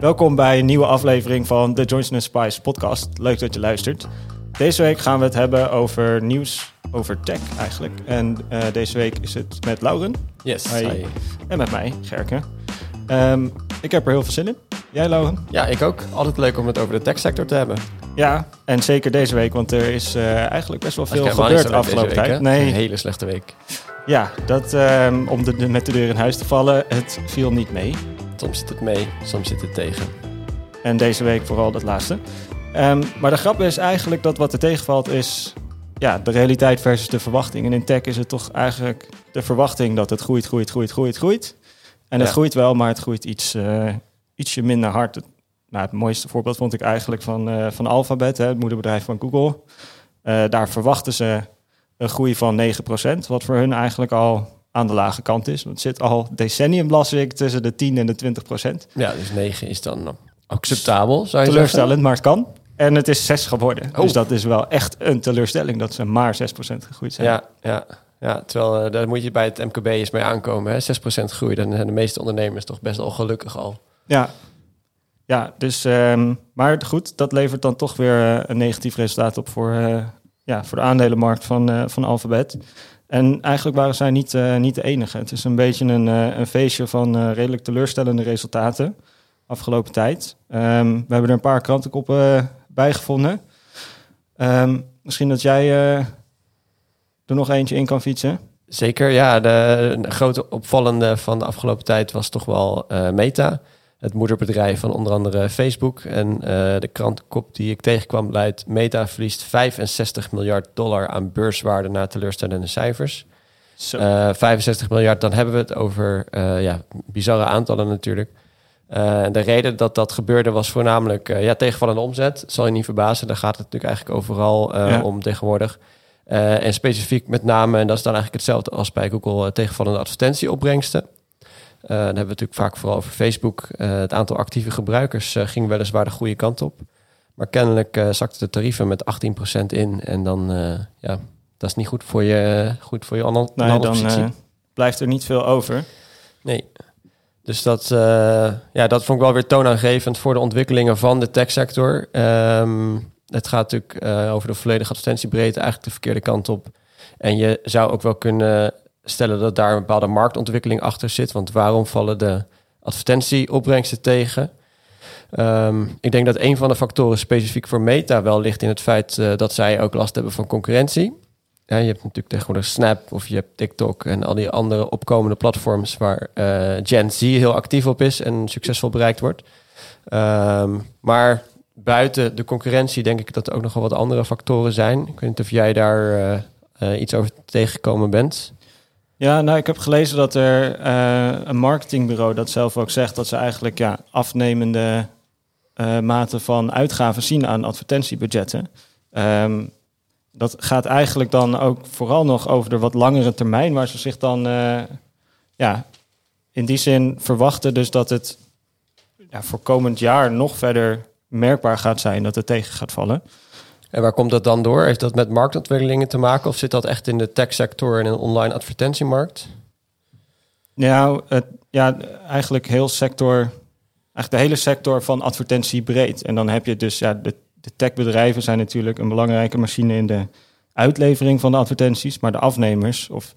Welkom bij een nieuwe aflevering van de Johnson Spice podcast. Leuk dat je luistert. Deze week gaan we het hebben over nieuws over tech eigenlijk. En uh, deze week is het met Lauren. Yes. Hi. hi. En met mij, Gerke. Um, ik heb er heel veel zin in. Jij, Lauren? Ja, ik ook. Altijd leuk om het over de techsector te hebben. Ja, en zeker deze week, want er is uh, eigenlijk best wel veel gebeurd de afgelopen week, tijd. Nee. Een hele slechte week. Ja, dat, um, om de, met de deur in huis te vallen, het viel niet mee. Soms zit het mee, soms zit het tegen. En deze week vooral dat laatste. Um, maar de grap is eigenlijk dat wat er tegenvalt is ja, de realiteit versus de verwachting. En in tech is het toch eigenlijk de verwachting dat het groeit, groeit, groeit, groeit, groeit. En het groeit wel, maar het groeit iets, uh, ietsje minder hard. Het, nou, het mooiste voorbeeld vond ik eigenlijk van, uh, van Alphabet, hè, het moederbedrijf van Google. Uh, daar verwachten ze een groei van 9%, wat voor hun eigenlijk al aan de lage kant is. Want het zit al decennium, las ik, tussen de 10 en de 20%. Ja, dus 9 is dan acceptabel, zou je Teleurstellend, zeggen? maar het kan. En het is 6 geworden. Oh. Dus dat is wel echt een teleurstelling dat ze maar 6% gegroeid zijn. Ja, ja, ja. terwijl uh, daar moet je bij het MKB eens mee aankomen. Hè? 6% groei, dan zijn de meeste ondernemers toch best wel gelukkig al. Ja, ja dus, um, maar goed, dat levert dan toch weer uh, een negatief resultaat op voor, uh, ja, voor de aandelenmarkt van, van Alphabet. En eigenlijk waren zij niet, uh, niet de enige. Het is een beetje een, uh, een feestje van uh, redelijk teleurstellende resultaten afgelopen tijd. Um, we hebben er een paar krantenkoppen bij gevonden. Um, misschien dat jij er nog eentje in kan fietsen. Zeker, ja. De, de grote opvallende van de afgelopen tijd was toch wel Meta. Het moederbedrijf van onder andere Facebook. En uh, de krantenkop die ik tegenkwam luidt... Meta verliest 65 miljard dollar aan beurswaarde... na teleurstellende cijfers. Uh, 65 miljard, dan hebben we het over uh, ja, bizarre aantallen natuurlijk. Uh, de reden dat dat gebeurde was voornamelijk uh, ja, tegenvallende omzet. Zal je niet verbazen, daar gaat het natuurlijk eigenlijk overal uh, ja. om tegenwoordig. En specifiek met name, en dat is dan eigenlijk hetzelfde als bij Google, tegenvallende advertentieopbrengsten. Uh, dan hebben we natuurlijk vaak vooral over Facebook. Uh, het aantal actieve gebruikers uh, ging weliswaar de goede kant op. Maar kennelijk uh, zakte de tarieven met 18% in. En dan, ja, dat is niet goed voor je, goed voor je andere nee, dan blijft er niet veel over. Nee. Dus dat, uh, ja, dat vond ik wel weer toonaangevend voor de ontwikkelingen van de techsector. Um, het gaat natuurlijk uh, over de volledige advertentiebreedte eigenlijk de verkeerde kant op. En je zou ook wel kunnen stellen dat daar een bepaalde marktontwikkeling achter zit. Want waarom vallen de advertentieopbrengsten tegen? Um, ik denk dat een van de factoren specifiek voor Meta wel ligt in het feit uh, dat zij ook last hebben van concurrentie. Je hebt natuurlijk tegenwoordig Snap of je hebt TikTok en al die andere opkomende platforms waar uh, Gen Z heel actief op is en succesvol bereikt wordt. Um, maar buiten de concurrentie denk ik dat er ook nog wel wat andere factoren zijn. Ik weet niet of jij daar uh, iets over tegengekomen bent. Ja, nou, ik heb gelezen dat er uh, een marketingbureau dat zelf ook zegt dat ze eigenlijk ja, afnemende uh, mate van uitgaven zien aan advertentiebudgetten. Um, dat gaat eigenlijk dan ook vooral nog over de wat langere termijn, waar ze zich dan uh, ja, in die zin verwachten dus dat het ja, voor komend jaar nog verder merkbaar gaat zijn dat het tegen gaat vallen. En waar komt dat dan door? Heeft dat met marktontwikkelingen te maken of zit dat echt in de techsector en in de online advertentiemarkt? Nou, het, ja, eigenlijk heel sector, eigenlijk de hele sector van advertentie breed. En dan heb je dus ja, de, de techbedrijven zijn natuurlijk een belangrijke machine in de uitlevering van de advertenties, maar de afnemers of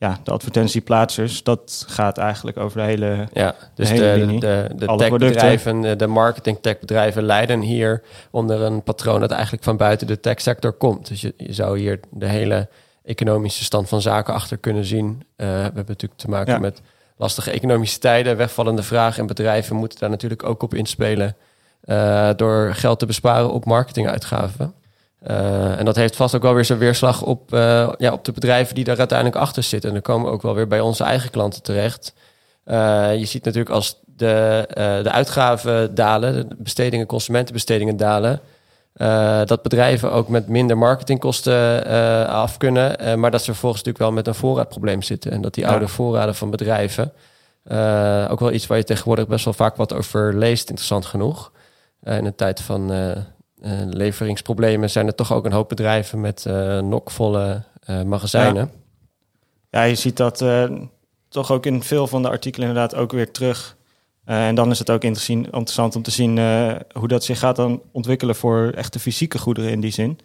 ja, de advertentieplaatsers, dat gaat eigenlijk over de hele Ja, dus de, hele de, de, de Alle techbedrijven, de, de marketing techbedrijven leiden hier onder een patroon dat eigenlijk van buiten de techsector komt. Dus je, je zou hier de hele economische stand van zaken achter kunnen zien. Uh, we hebben natuurlijk te maken Ja. met lastige economische tijden, wegvallende vraag en bedrijven moeten daar natuurlijk ook op inspelen uh, door geld te besparen op marketinguitgaven. Uh, en dat heeft vast ook wel weer zijn weerslag op, uh, ja, op de bedrijven die daar uiteindelijk achter zitten. En dan komen we ook wel weer bij onze eigen klanten terecht. Uh, je ziet natuurlijk als de, de uitgaven dalen, de bestedingen, consumentenbestedingen dalen, dat bedrijven ook met minder marketingkosten af kunnen. maar dat ze vervolgens natuurlijk wel met een voorraadprobleem zitten. En dat die Ja. oude voorraden van bedrijven, ook wel iets waar je tegenwoordig best wel vaak wat over leest, interessant genoeg. in een tijd van leveringsproblemen zijn er toch ook een hoop bedrijven met uh, nokvolle uh, magazijnen. Ja. ja. je ziet dat toch ook in veel van de artikelen inderdaad ook weer terug. Uh, en dan is het ook interessant om te zien uh, hoe dat zich gaat dan ontwikkelen voor echte fysieke goederen in die zin.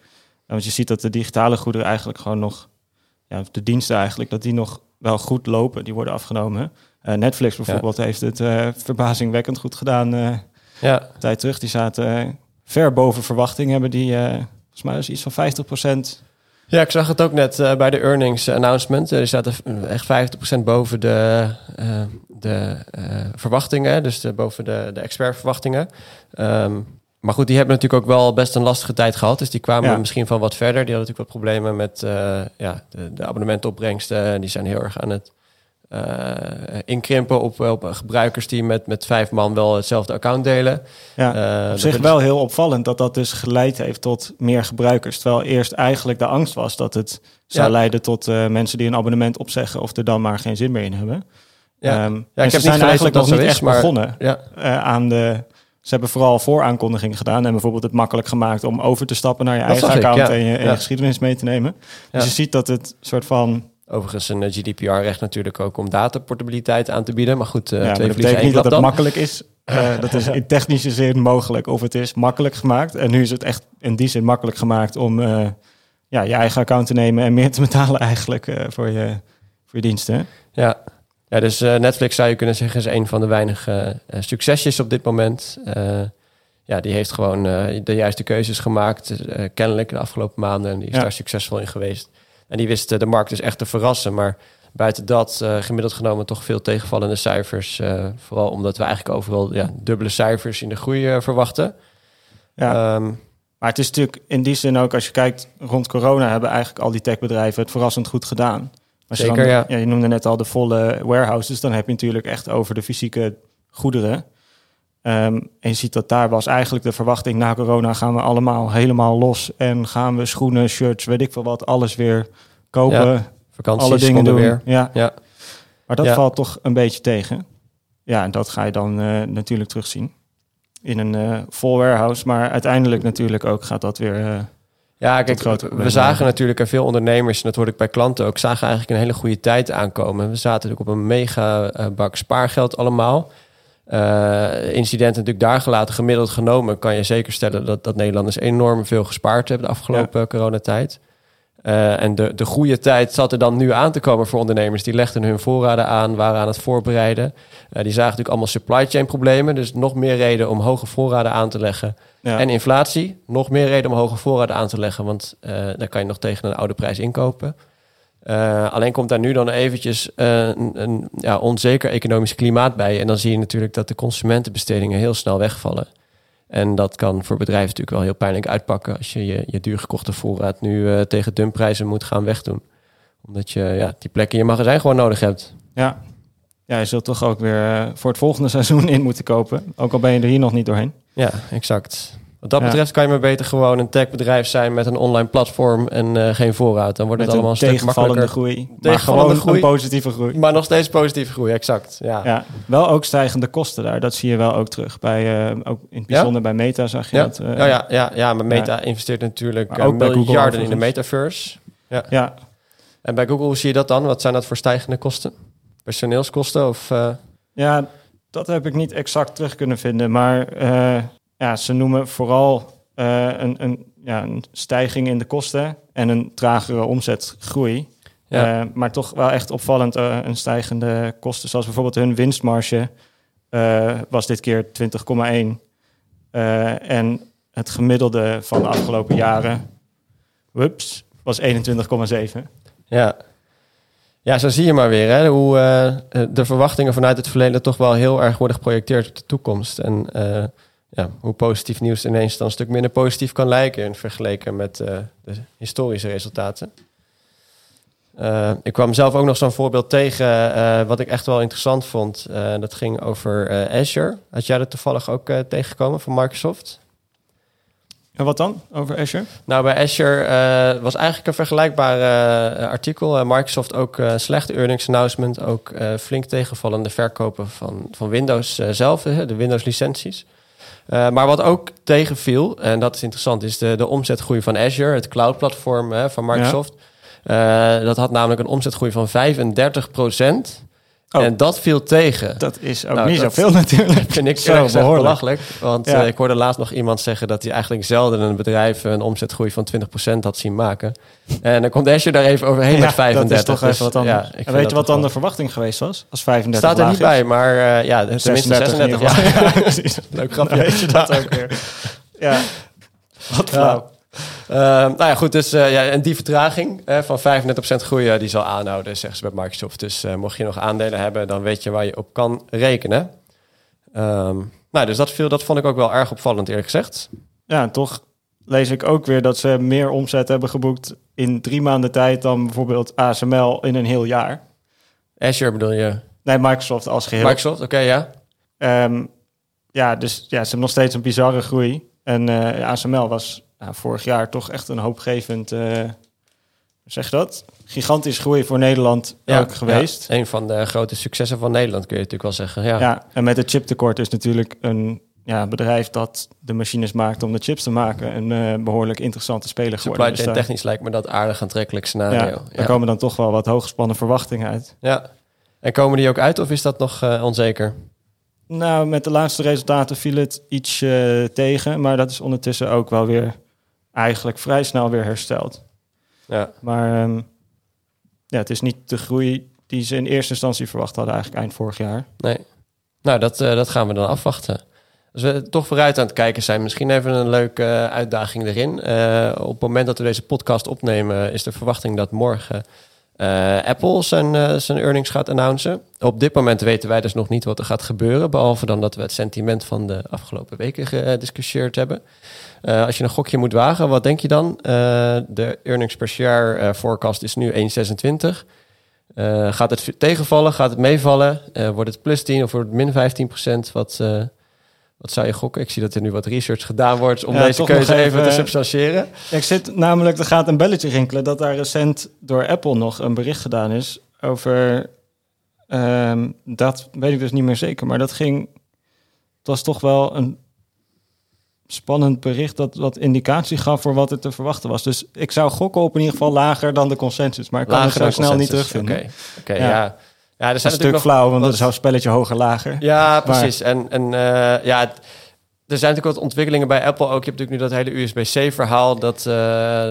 want je ziet dat de digitale goederen eigenlijk gewoon nog, ja, de diensten eigenlijk, dat die nog wel goed lopen. Die worden afgenomen. Netflix bijvoorbeeld heeft het verbazingwekkend goed gedaan. ja. Een tijd terug, die zaten ver boven verwachting, hebben die volgens mij is iets van 50% ja, ik zag het ook net uh, bij de earnings announcement. Er staat echt 50% boven de, uh, de verwachtingen, dus de, boven de, de expertverwachtingen. Um, maar goed, die hebben natuurlijk ook wel best een lastige tijd gehad. Dus die kwamen ja. misschien van wat verder. Die hadden natuurlijk wat problemen met ja, de, de abonnementopbrengsten. Die zijn heel erg aan het inkrimpen op, op gebruikers die met, met vijf man wel hetzelfde account delen. Ja, uh, op zich wel heel opvallend dat dat dus geleid heeft tot meer gebruikers. Terwijl eerst eigenlijk de angst was dat het zou leiden tot uh, mensen die een abonnement opzeggen of er dan maar geen zin meer in hebben. Ja, um, ja ik heb zijn eigenlijk nog niet echt maar, begonnen ja. aan de... Ze hebben vooral vooraankondigingen gedaan en bijvoorbeeld het makkelijk gemaakt om over te stappen naar je eigen account ik, en, je, en je geschiedenis mee te nemen. Dus je ziet dat het soort van Overigens een GDPR-recht natuurlijk ook om dataportabiliteit aan te bieden. Maar goed, uh, ja, twee dat betekent niet dat het makkelijk is. Uh, dat is in technische zin mogelijk. Of het is makkelijk gemaakt. En nu is het echt in die zin makkelijk gemaakt om uh, ja, je eigen account te nemen en meer te betalen eigenlijk voor, je, voor je diensten. Ja. ja, dus Netflix zou je kunnen zeggen is een van de weinige succesjes op dit moment. ja, die heeft gewoon de juiste keuzes gemaakt, kennelijk de afgelopen maanden. En die is daar succesvol in geweest. En die wisten de markt dus echt te verrassen. Maar buiten dat, uh, gemiddeld genomen toch veel tegenvallende cijfers. Uh, vooral omdat we eigenlijk overal ja, dubbele cijfers in de groei uh, verwachten. Ja. Um, maar het is natuurlijk in die zin ook, als je kijkt rond corona, hebben eigenlijk al die techbedrijven het verrassend goed gedaan. Als Zeker, je dan, ja. ja. Je noemde net al de volle warehouses, dan heb je natuurlijk echt over de fysieke goederen. Um, en je ziet dat daar was eigenlijk de verwachting na corona gaan we allemaal helemaal los en gaan we schoenen, shirts, weet ik veel wat, alles weer kopen. Ja, vakanties, alle dingen doen. Weer. Ja. ja. Maar dat valt toch een beetje tegen. Ja, en dat ga je dan uh, natuurlijk terugzien in een uh, vol warehouse. Maar uiteindelijk natuurlijk ook gaat dat weer. Uh, ja, kijk, we zagen natuurlijk en veel ondernemers, en dat hoorde ik bij klanten ook, zagen eigenlijk een hele goede tijd aankomen. We zaten natuurlijk op een mega bak spaargeld allemaal. Uh, incidenten natuurlijk daar gelaten, gemiddeld genomen, kan je zeker stellen dat, dat Nederlanders enorm veel gespaard hebben de afgelopen ja. coronatijd. Uh, en de, de goede tijd zat er dan nu aan te komen voor ondernemers. Die legden hun voorraden aan, waren aan het voorbereiden. Uh, die zagen natuurlijk allemaal supply chain problemen. Dus nog meer reden om hoge voorraden aan te leggen. Ja. En inflatie, nog meer reden om hoge voorraden aan te leggen. Want daar kan je nog tegen een oude prijs inkopen. Uh, alleen komt daar nu dan eventjes uh, een, een ja, onzeker economisch klimaat bij. En dan zie je natuurlijk dat de consumentenbestedingen heel snel wegvallen. En dat kan voor bedrijven natuurlijk wel heel pijnlijk uitpakken als je je, je duur gekochte voorraad nu uh, tegen dumprijzen moet gaan wegdoen. Omdat je ja, die plekken in je magazijn gewoon nodig hebt. Ja, ja je zult toch ook weer voor het volgende seizoen in moeten kopen. Ook al ben je er hier nog niet doorheen. Ja, exact. Wat dat betreft kan je maar beter gewoon een techbedrijf zijn met een online platform en uh, geen voorraad. Dan wordt het allemaal een stuk makkelijker. groei. Tegenvallende maar groei. een positieve groei. Maar nog steeds positieve groei, exact. Ja. ja, wel ook stijgende kosten daar. Dat zie je wel ook terug. Bij, uh, ook in het bijzonder ja? bij Meta zag je ja? dat. Uh, ja, ja, ja, ja, maar Meta investeert natuurlijk ook miljarden in de metaverse. Ja. ja. En bij Google, hoe zie je dat dan? Wat zijn dat voor stijgende kosten? Personeelskosten of... Ja, dat heb ik niet exact terug kunnen vinden. Maar ja, ze noemen vooral uh, een, een, ja, een stijging in de kosten en een tragere omzetgroei. Ja. Uh, maar toch wel echt opvallend uh, een stijgende kosten. Zoals bijvoorbeeld hun winstmarge was dit keer 20,1. en het gemiddelde van de afgelopen jaren whoops, was 21,7. Ja. ja, zo zie je maar weer hè, hoe de verwachtingen vanuit het verleden toch wel heel erg worden geprojecteerd op de toekomst. En ja, hoe positief nieuws ineens dan een stuk minder positief kan lijken in vergeleken met uh, de historische resultaten. Uh, ik kwam zelf ook nog zo'n voorbeeld tegen, uh, wat ik echt wel interessant vond. dat ging over Azure. Had jij dat toevallig ook tegengekomen van Microsoft? En wat dan over Azure? Nou, bij Azure was eigenlijk een vergelijkbaar artikel. Microsoft ook slechte earnings announcement, ook flink tegenvallende verkopen van, van Windows zelf, de Windows licenties. Uh, maar wat ook tegenviel, en dat is interessant, is de, de omzetgroei van Azure, het cloud-platform van Microsoft. Ja. Uh, dat had namelijk een omzetgroei van 35 procent. Oh. En dat viel tegen. Dat is ook Nou, niet zoveel natuurlijk. vind ik Zo, belachelijk. Want Ja. eh, ik hoorde laatst nog iemand zeggen dat hij eigenlijk zelden een bedrijf een omzetgroei van 20% had zien maken. En dan komt Azure daar even overheen met 35. Dat is toch Dus, even wat ja, ik en weet je wat dan de verwachting geweest was? Als 35 Staat er niet is? bij, maar eh, ja, tenminste 36 in 36. ieder Ja. Leuk grapje. Dan weet je dat ook weer. Ja, wat flauw. Eh, nou ja, goed. Dus eh, ja, en die vertraging van 35% groei, eh, die zal aanhouden, zeggen ze bij Microsoft. Dus mocht je nog aandelen hebben, dan weet je waar je op kan rekenen. Ehm, nou, dus dat, viel, dat vond ik ook wel erg opvallend, eerlijk gezegd. Ja, en toch lees ik ook weer dat ze meer omzet hebben geboekt in drie maanden tijd dan bijvoorbeeld ASML in een heel jaar. Azure bedoel je? Nee, Microsoft als geheel. Microsoft, oké, ja. Ehm, ja, dus ja, ze hebben nog steeds een bizarre groei. En ASML was vorig jaar toch echt een hoopgevend, eh, zeg dat? Gigantisch groei voor Nederland ja ook geweest. ja, een van de grote successen van Nederland, kun je natuurlijk wel zeggen. Ja, Ja. en met het chiptekort is natuurlijk een ja, bedrijf dat de machines maakt om de chips te maken een eh, behoorlijk interessante speler Supply geworden. chain daar- technisch lijkt me dat aardig aantrekkelijk scenario. daar komen dan toch wel wat hooggespannen verwachtingen uit. ja. En komen die ook uit of is dat nog eh, onzeker? Nou, met de laatste resultaten viel het iets tegen, maar dat is ondertussen ook wel weer eigenlijk vrij snel weer hersteld. Ja. Maar ehm, ja, het is niet de groei die ze in eerste instantie verwacht hadden, eigenlijk eind vorig jaar. Nee. Nou, dat, eh, dat gaan we dan afwachten. Als we toch vooruit aan het kijken zijn, misschien even een leuke eh, uitdaging erin. Eh, op het moment dat we deze podcast opnemen, is de verwachting dat morgen eh, Apple zijn, eh, zijn earnings gaat announcen. Op dit moment weten wij dus nog niet wat er gaat gebeuren, behalve dan dat we het sentiment van de afgelopen weken gediscussieerd hebben. Eh, als je een gokje moet wagen, wat denk je dan? De earnings per share forecast is nu 1,26. Eh, gaat het tegenvallen? Gaat het meevallen? Wordt het plus 10 of wordt het min 15 procent? Wat, wat zou je gokken? Ik zie dat er nu wat research gedaan wordt om Ja, deze keuze even, te eh, substantiëren. Ik zit namelijk, er gaat een belletje rinkelen dat daar recent door Apple nog een bericht gedaan is over, ehm, dat weet ik dus niet meer zeker, maar dat ging, het was toch wel een spannend bericht dat wat indicatie gaf voor wat er te verwachten was. Dus ik zou gokken op in ieder geval lager dan de consensus, maar ik kan het zo snel niet terugvinden. Oké, Ja. ja. Ja. er zijn een stuk nog flauw, want dat is een spelletje hoger lager. Ja, precies. En, en eh, ja, er zijn natuurlijk wat ontwikkelingen bij Apple ook. Je hebt natuurlijk nu dat hele USB-C-verhaal. Dat, eh,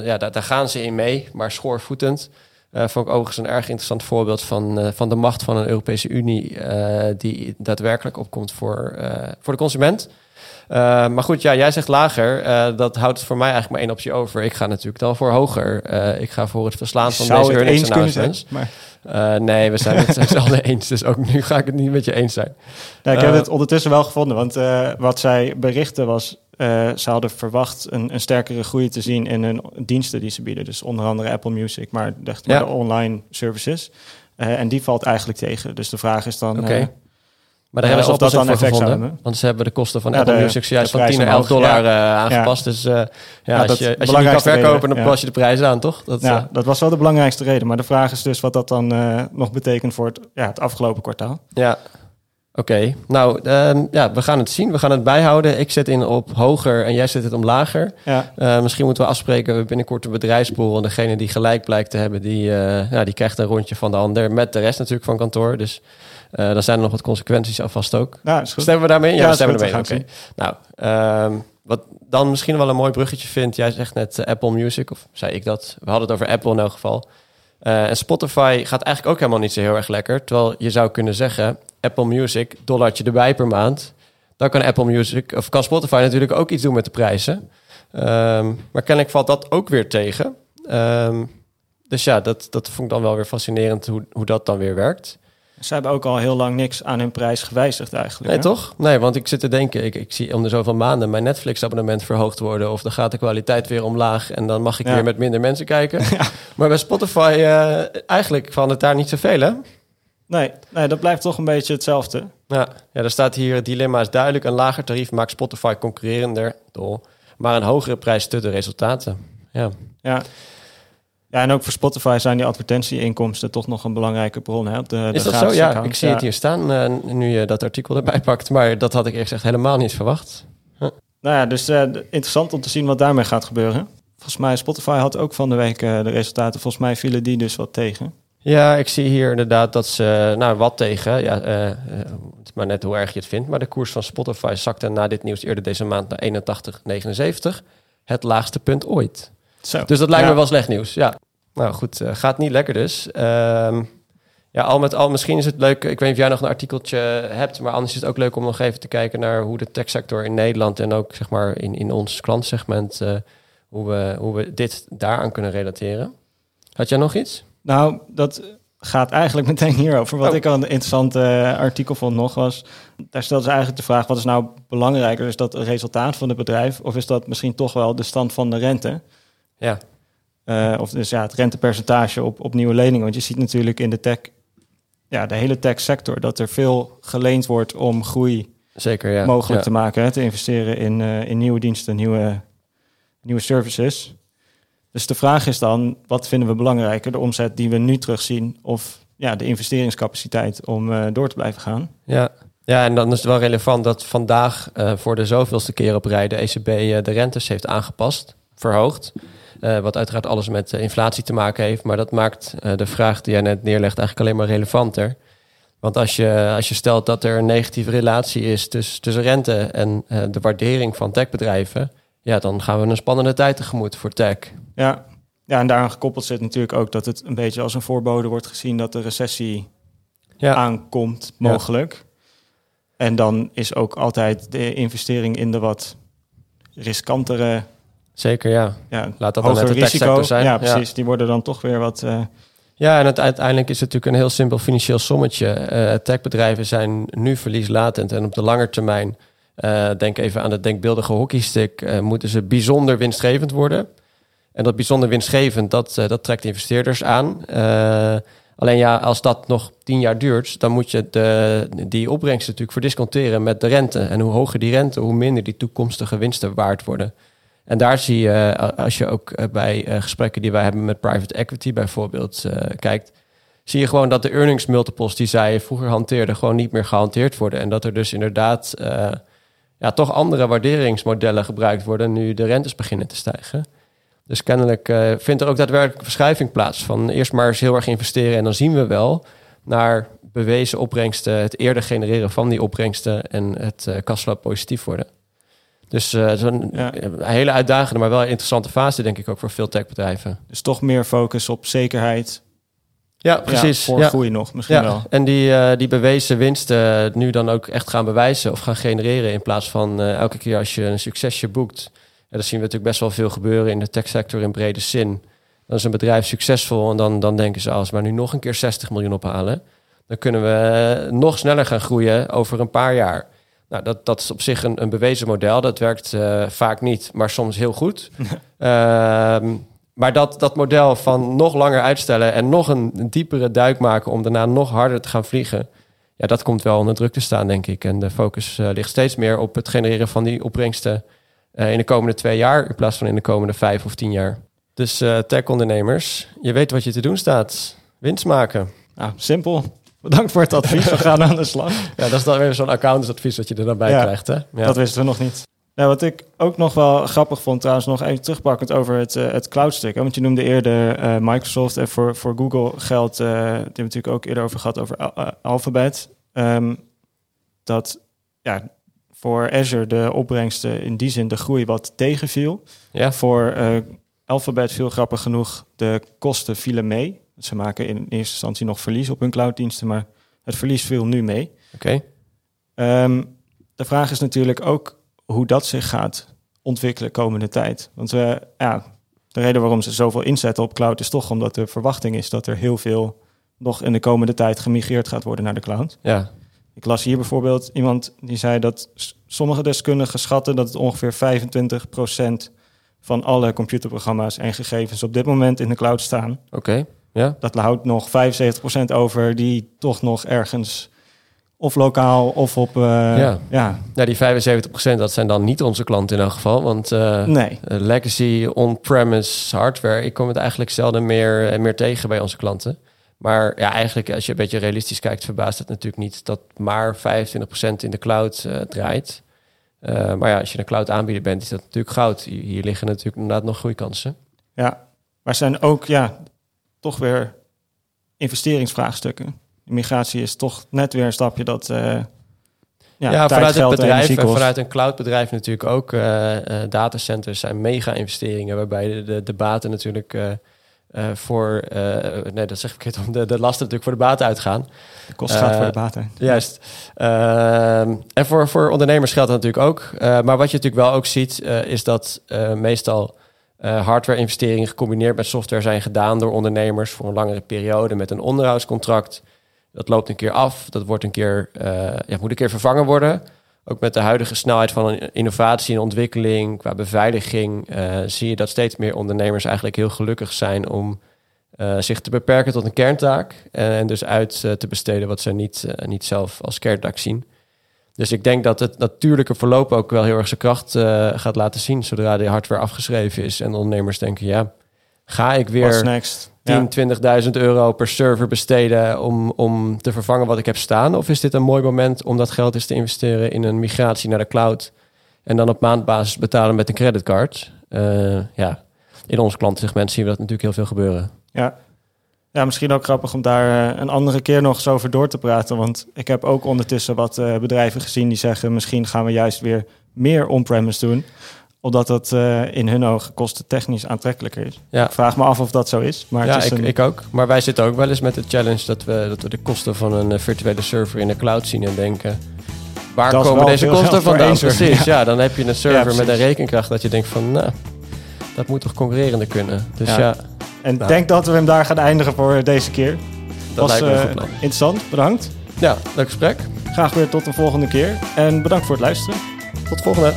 ja, daar, daar gaan ze in mee, maar schoorvoetend. Eh vond ik overigens een erg interessant voorbeeld van, van de macht van een Europese Unie... die daadwerkelijk opkomt voor, voor de consument. Eh, maar goed, ja, jij zegt lager. Eh, dat houdt voor mij eigenlijk maar één optie over. Ik ga natuurlijk dan voor hoger. Eh, ik ga voor het verslaan van Zou deze het earnings zijn, announcements. maar nee, we zijn het hetzelfde eens. Dus ook nu ga ik het niet met je eens zijn. Ja, ik heb het ondertussen wel gevonden, want wat zij berichten was, ze hadden verwacht een, een sterkere groei te zien in hun diensten die ze bieden. Dus onder andere Apple Music, maar echt Ja. de online services. En die valt eigenlijk tegen. Dus de vraag is dan, eh, Maar daar hebben ze oplossing voor gevonden. Want ze hebben de kosten van Ja, Apple de- Music zojuist de van prijs 10 naar 11 omhoog. dollar Ja. eh, aangepast. Dus eh, ja, als dat je, als je niet kan verkopen, dan pas je de prijzen aan, toch? Dat, ja, eh, dat was wel de belangrijkste reden. Maar de vraag is dus wat dat dan nog betekent voor het, ja, het afgelopen kwartaal. ja. Oké, nou ehm, ja, we gaan het zien. We gaan het bijhouden. Ik zet in op hoger en jij zet het om lager. Ja, Eh, misschien moeten we afspreken we binnenkort een bedrijfspool. En degene die gelijk blijkt te hebben, die, eh, ja, die krijgt een rondje van de ander. Met de rest natuurlijk van kantoor. Dus eh dan zijn er nog wat consequenties alvast ook. is goed. Stemmen we daarmee? Ja, Ja, we stemmen we Oké. gaan Nou, ehm, wat dan misschien wel een mooi bruggetje vindt. Jij zegt net Apple Music, of zei ik dat? We hadden het over Apple in elk geval. En Spotify gaat eigenlijk ook helemaal niet zo heel erg lekker. Terwijl je zou kunnen zeggen, Apple Music, dollartje erbij per maand. Dan kan Apple Music, of kan Spotify natuurlijk ook iets doen met de prijzen. Ehm, maar kennelijk valt dat ook weer tegen. Ehm, dus ja, dat, dat vond ik dan wel weer fascinerend hoe, hoe dat dan weer werkt. Ze hebben ook al heel lang niks aan hun prijs gewijzigd eigenlijk. Nee, hè? toch? Nee, want ik zit te denken, ik, ik zie om de zoveel maanden mijn Netflix-abonnement verhoogd worden. Of dan gaat de kwaliteit weer omlaag en dan mag ik Ja. weer met minder mensen kijken. Maar bij Spotify, eh, eigenlijk van het daar niet zoveel, hè? Nee, nee, dat blijft toch een beetje hetzelfde. Ja, ja, er staat hier, het dilemma is duidelijk. Een lager tarief maakt Spotify concurrerender, dol. Maar een hogere prijs stut de resultaten. Ja, Ja. Ja, en ook voor Spotify zijn die advertentieinkomsten toch nog een belangrijke bron. Hè, de is dat zo? Ja, account. ik zie het hier staan, eh, nu je dat artikel erbij pakt. Maar dat had ik eerst echt helemaal niet verwacht. Nou ja, dus eh, interessant om te zien wat daarmee gaat gebeuren. Volgens mij, Spotify had ook van de week eh, de resultaten. Volgens mij vielen die dus wat tegen. Ja, ik zie hier inderdaad dat ze nou wat tegen. Ja, het is maar net hoe erg je het vindt. Maar de koers van Spotify zakte na dit nieuws eerder deze maand naar 81,79. Het laagste punt ooit. Zo. Dus dat lijkt Ja. me wel slecht nieuws. Ja. Nou goed, eh, gaat niet lekker dus. Ehm, ja, al met al, misschien is het leuk. Ik weet niet of jij nog een artikeltje hebt, maar anders is het ook leuk om nog even te kijken naar hoe de techsector in Nederland en ook zeg maar in, in ons klantsegment, hoe, we, hoe we dit daaraan kunnen relateren. Had jij nog iets? Nou, dat gaat eigenlijk meteen hierover. Wat Oh. ik al een interessant eh, artikel vond nog was... daar stelt ze eigenlijk de vraag... wat is nou belangrijker? Is dat het resultaat van het bedrijf... of is dat misschien toch wel de stand van de rente? Ja, Eh, of dus ja, het rentepercentage op, op nieuwe leningen. Want je ziet natuurlijk in de tech... ja, de hele tech-sector... dat er veel geleend wordt om groei zeker. Ja. mogelijk ja. te maken. Hè, te investeren in, eh, in nieuwe diensten, nieuwe, nieuwe services. Dus de vraag is dan, wat vinden we belangrijker? De omzet die we nu terugzien of ja, de investeringscapaciteit om eh, door te blijven gaan? Ja. ja, en dan is het wel relevant dat vandaag eh, voor de zoveelste keer op rij de ECB eh, de rentes heeft aangepast, verhoogd. Wat uiteraard alles met inflatie te maken heeft. Maar dat maakt de vraag die jij net neerlegt eigenlijk alleen maar relevanter. Want als je, als je stelt dat er een negatieve relatie is tussen, tussen rente en de waardering van techbedrijven, ja, dan gaan we een spannende tijd tegemoet voor tech. Ja, ja en daaraan gekoppeld zit natuurlijk ook dat het een beetje als een voorbode wordt gezien dat de recessie Ja, aankomt, mogelijk. En dan is ook altijd de investering in de wat riskantere, zeker ja. ja, Laat dat dan net de risico. techsector zijn. Ja, Ja. precies. Die worden dan toch weer wat. eh, Ja, en het, uiteindelijk is het natuurlijk een heel simpel financieel sommetje. Eh techbedrijven zijn nu verlieslatend en op de lange termijn, eh, denk even aan de denkbeeldige hockeystick, eh, moeten ze bijzonder winstgevend worden. En dat bijzonder winstgevend, dat, eh, dat trekt investeerders aan. Alleen ja, als dat nog tien jaar duurt, dan moet je de, die opbrengsten natuurlijk verdisconteren met de rente. En hoe hoger die rente, hoe minder die toekomstige winsten waard worden. En daar zie je, als je ook bij gesprekken die wij hebben met private equity bijvoorbeeld kijkt, zie je gewoon dat de earnings multiples die zij vroeger hanteerden gewoon niet meer gehanteerd worden. En dat er dus inderdaad ja, toch andere waarderingsmodellen gebruikt worden nu de rentes beginnen te stijgen. Dus kennelijk eh, vindt er ook daadwerkelijk een verschuiving plaats van eerst maar eens heel erg investeren en dan zien we wel naar bewezen opbrengsten, het eerder genereren van die opbrengsten en het cashflow positief worden. Dus zo'n Ja. een hele uitdagende, maar wel interessante fase, denk ik ook voor veel techbedrijven. dus toch meer focus op zekerheid. Ja, Ja, precies. voor Ja, groei nog misschien wel. En die, eh, die bewezen winsten nu dan ook echt gaan bewijzen of gaan genereren. In plaats van eh, elke keer als je een succesje boekt. En dat zien we natuurlijk best wel veel gebeuren in de techsector in brede zin. Dan is een bedrijf succesvol en dan, dan denken ze als we nu nog een keer 60 miljoen ophalen. Dan kunnen we eh, nog sneller gaan groeien over een paar jaar. Nou, dat, dat is op zich een, een bewezen model. Dat werkt eh, vaak niet, maar soms heel goed. Ehm, maar dat, dat model van nog langer uitstellen en nog een, een diepere duik maken om daarna nog harder te gaan vliegen. Ja, dat komt wel onder druk te staan, denk ik. En de focus eh, ligt steeds meer op het genereren van die opbrengsten eh, in de komende twee jaar in plaats van in de komende vijf of tien jaar. Dus eh tech-ondernemers, je weet wat je te doen staat. Winst maken. Nou, simpel. Bedankt voor het advies. We gaan aan de slag. Ja, dat is dan weer zo'n accountantsadvies dat je er dan bij Ja, krijgt, hè? Ja. Dat wisten we nog niet. Nou, wat ik ook nog wel grappig vond, trouwens, nog even terugpakkend over het, eh, het cloudstuk. Hè? Want je noemde eerder eh, Microsoft en voor, voor Google geldt, eh die hebben we natuurlijk ook eerder over gehad, over Al- Alphabet. Ehm, dat ja, voor Azure de opbrengsten in die zin de groei wat tegenviel. ja, Voor Alphabet viel grappig genoeg de kosten vielen mee. Ze maken in eerste instantie nog verlies op hun clouddiensten, maar het verlies viel nu mee. oké. Ehm, de vraag is natuurlijk ook hoe dat zich gaat ontwikkelen komende tijd. Want we, ja, de reden waarom ze zoveel inzetten op cloud is toch omdat de verwachting is dat er heel veel nog in de komende tijd gemigreerd gaat worden naar de cloud. Ja, Ik las hier bijvoorbeeld iemand die zei dat sommige deskundigen schatten dat het ongeveer 25% van alle computerprogramma's en gegevens op dit moment in de cloud staan. oké. Ja, Dat houdt nog 75% over die toch nog ergens of lokaal of op... eh, Ja. ja. nou, die 75% dat zijn dan niet onze klanten in elk geval. Want eh, Nee. eh, legacy on-premise hardware, ik kom het eigenlijk zelden meer, meer tegen bij onze klanten. Maar ja, eigenlijk als je een beetje realistisch kijkt, verbaast het natuurlijk niet dat maar 25% in de cloud draait. Maar ja, als je een cloud aanbieder bent, is dat natuurlijk goud. Hier, hier liggen natuurlijk inderdaad nog groeikansen. Ja, maar zijn ook ja, toch weer investeringsvraagstukken. Migratie is toch net weer een stapje dat... eh, Ja, tijd, vanuit het bedrijf en vanuit een cloudbedrijf natuurlijk ook. eh, eh, datacenters zijn mega-investeringen, waarbij de, de, de baten natuurlijk voor, nee, dat zeg ik verkeerd om, de, de lasten natuurlijk voor de baten uitgaan. De kost gaat voor de baten. Juist. Ehm, en voor, voor ondernemers geldt dat natuurlijk ook. Maar wat je natuurlijk wel ook ziet, is dat meestal hardware-investeringen gecombineerd met software zijn gedaan door ondernemers voor een langere periode met een onderhoudscontract. Dat loopt een keer af, dat wordt een keer, eh, ja, moet een keer vervangen worden. Ook met de huidige snelheid van innovatie en ontwikkeling qua beveiliging eh, zie je dat steeds meer ondernemers eigenlijk heel gelukkig zijn om eh, zich te beperken tot een kerntaak en dus uit te besteden wat ze niet, niet zelf als kerntaak zien. Dus ik denk dat het natuurlijke verloop ook wel heel erg zijn kracht gaat laten zien zodra de hardware afgeschreven is en ondernemers denken, ja, ga ik weer next? Ja. 10, 20.000 euro per server besteden om, om te vervangen wat ik heb staan? Of is dit een mooi moment om dat geld eens te investeren in een migratie naar de cloud en dan op maandbasis betalen met een creditcard? Eh, ja, in ons klantensegment zien we dat natuurlijk heel veel gebeuren. Ja. ja, misschien ook grappig om daar eh, een andere keer nog eens over door te praten. Want ik heb ook ondertussen wat eh, bedrijven gezien die zeggen... misschien gaan we juist weer meer on-premise doen. Omdat dat eh, in hun ogen kostentechnisch aantrekkelijker is. Ja. Ik vraag me af of dat zo is. Maar ja, het is ik, een, ik ook. Maar wij zitten ook wel eens met de challenge dat we, dat we de kosten van een eh, virtuele server in de cloud zien en denken. Waar Dat komen deze kosten vandaan? Precies, ja. ja. Dan heb je een server met een rekenkracht dat je denkt van, nou, dat moet toch concurrerende kunnen. Dus ja, Ja. en Nou. denk dat we hem daar gaan eindigen voor deze keer. dat Was lijkt me een eh, goed plan. interessant, bedankt. Ja, leuk gesprek. Graag weer tot de volgende keer. En bedankt voor het luisteren. Tot volgende.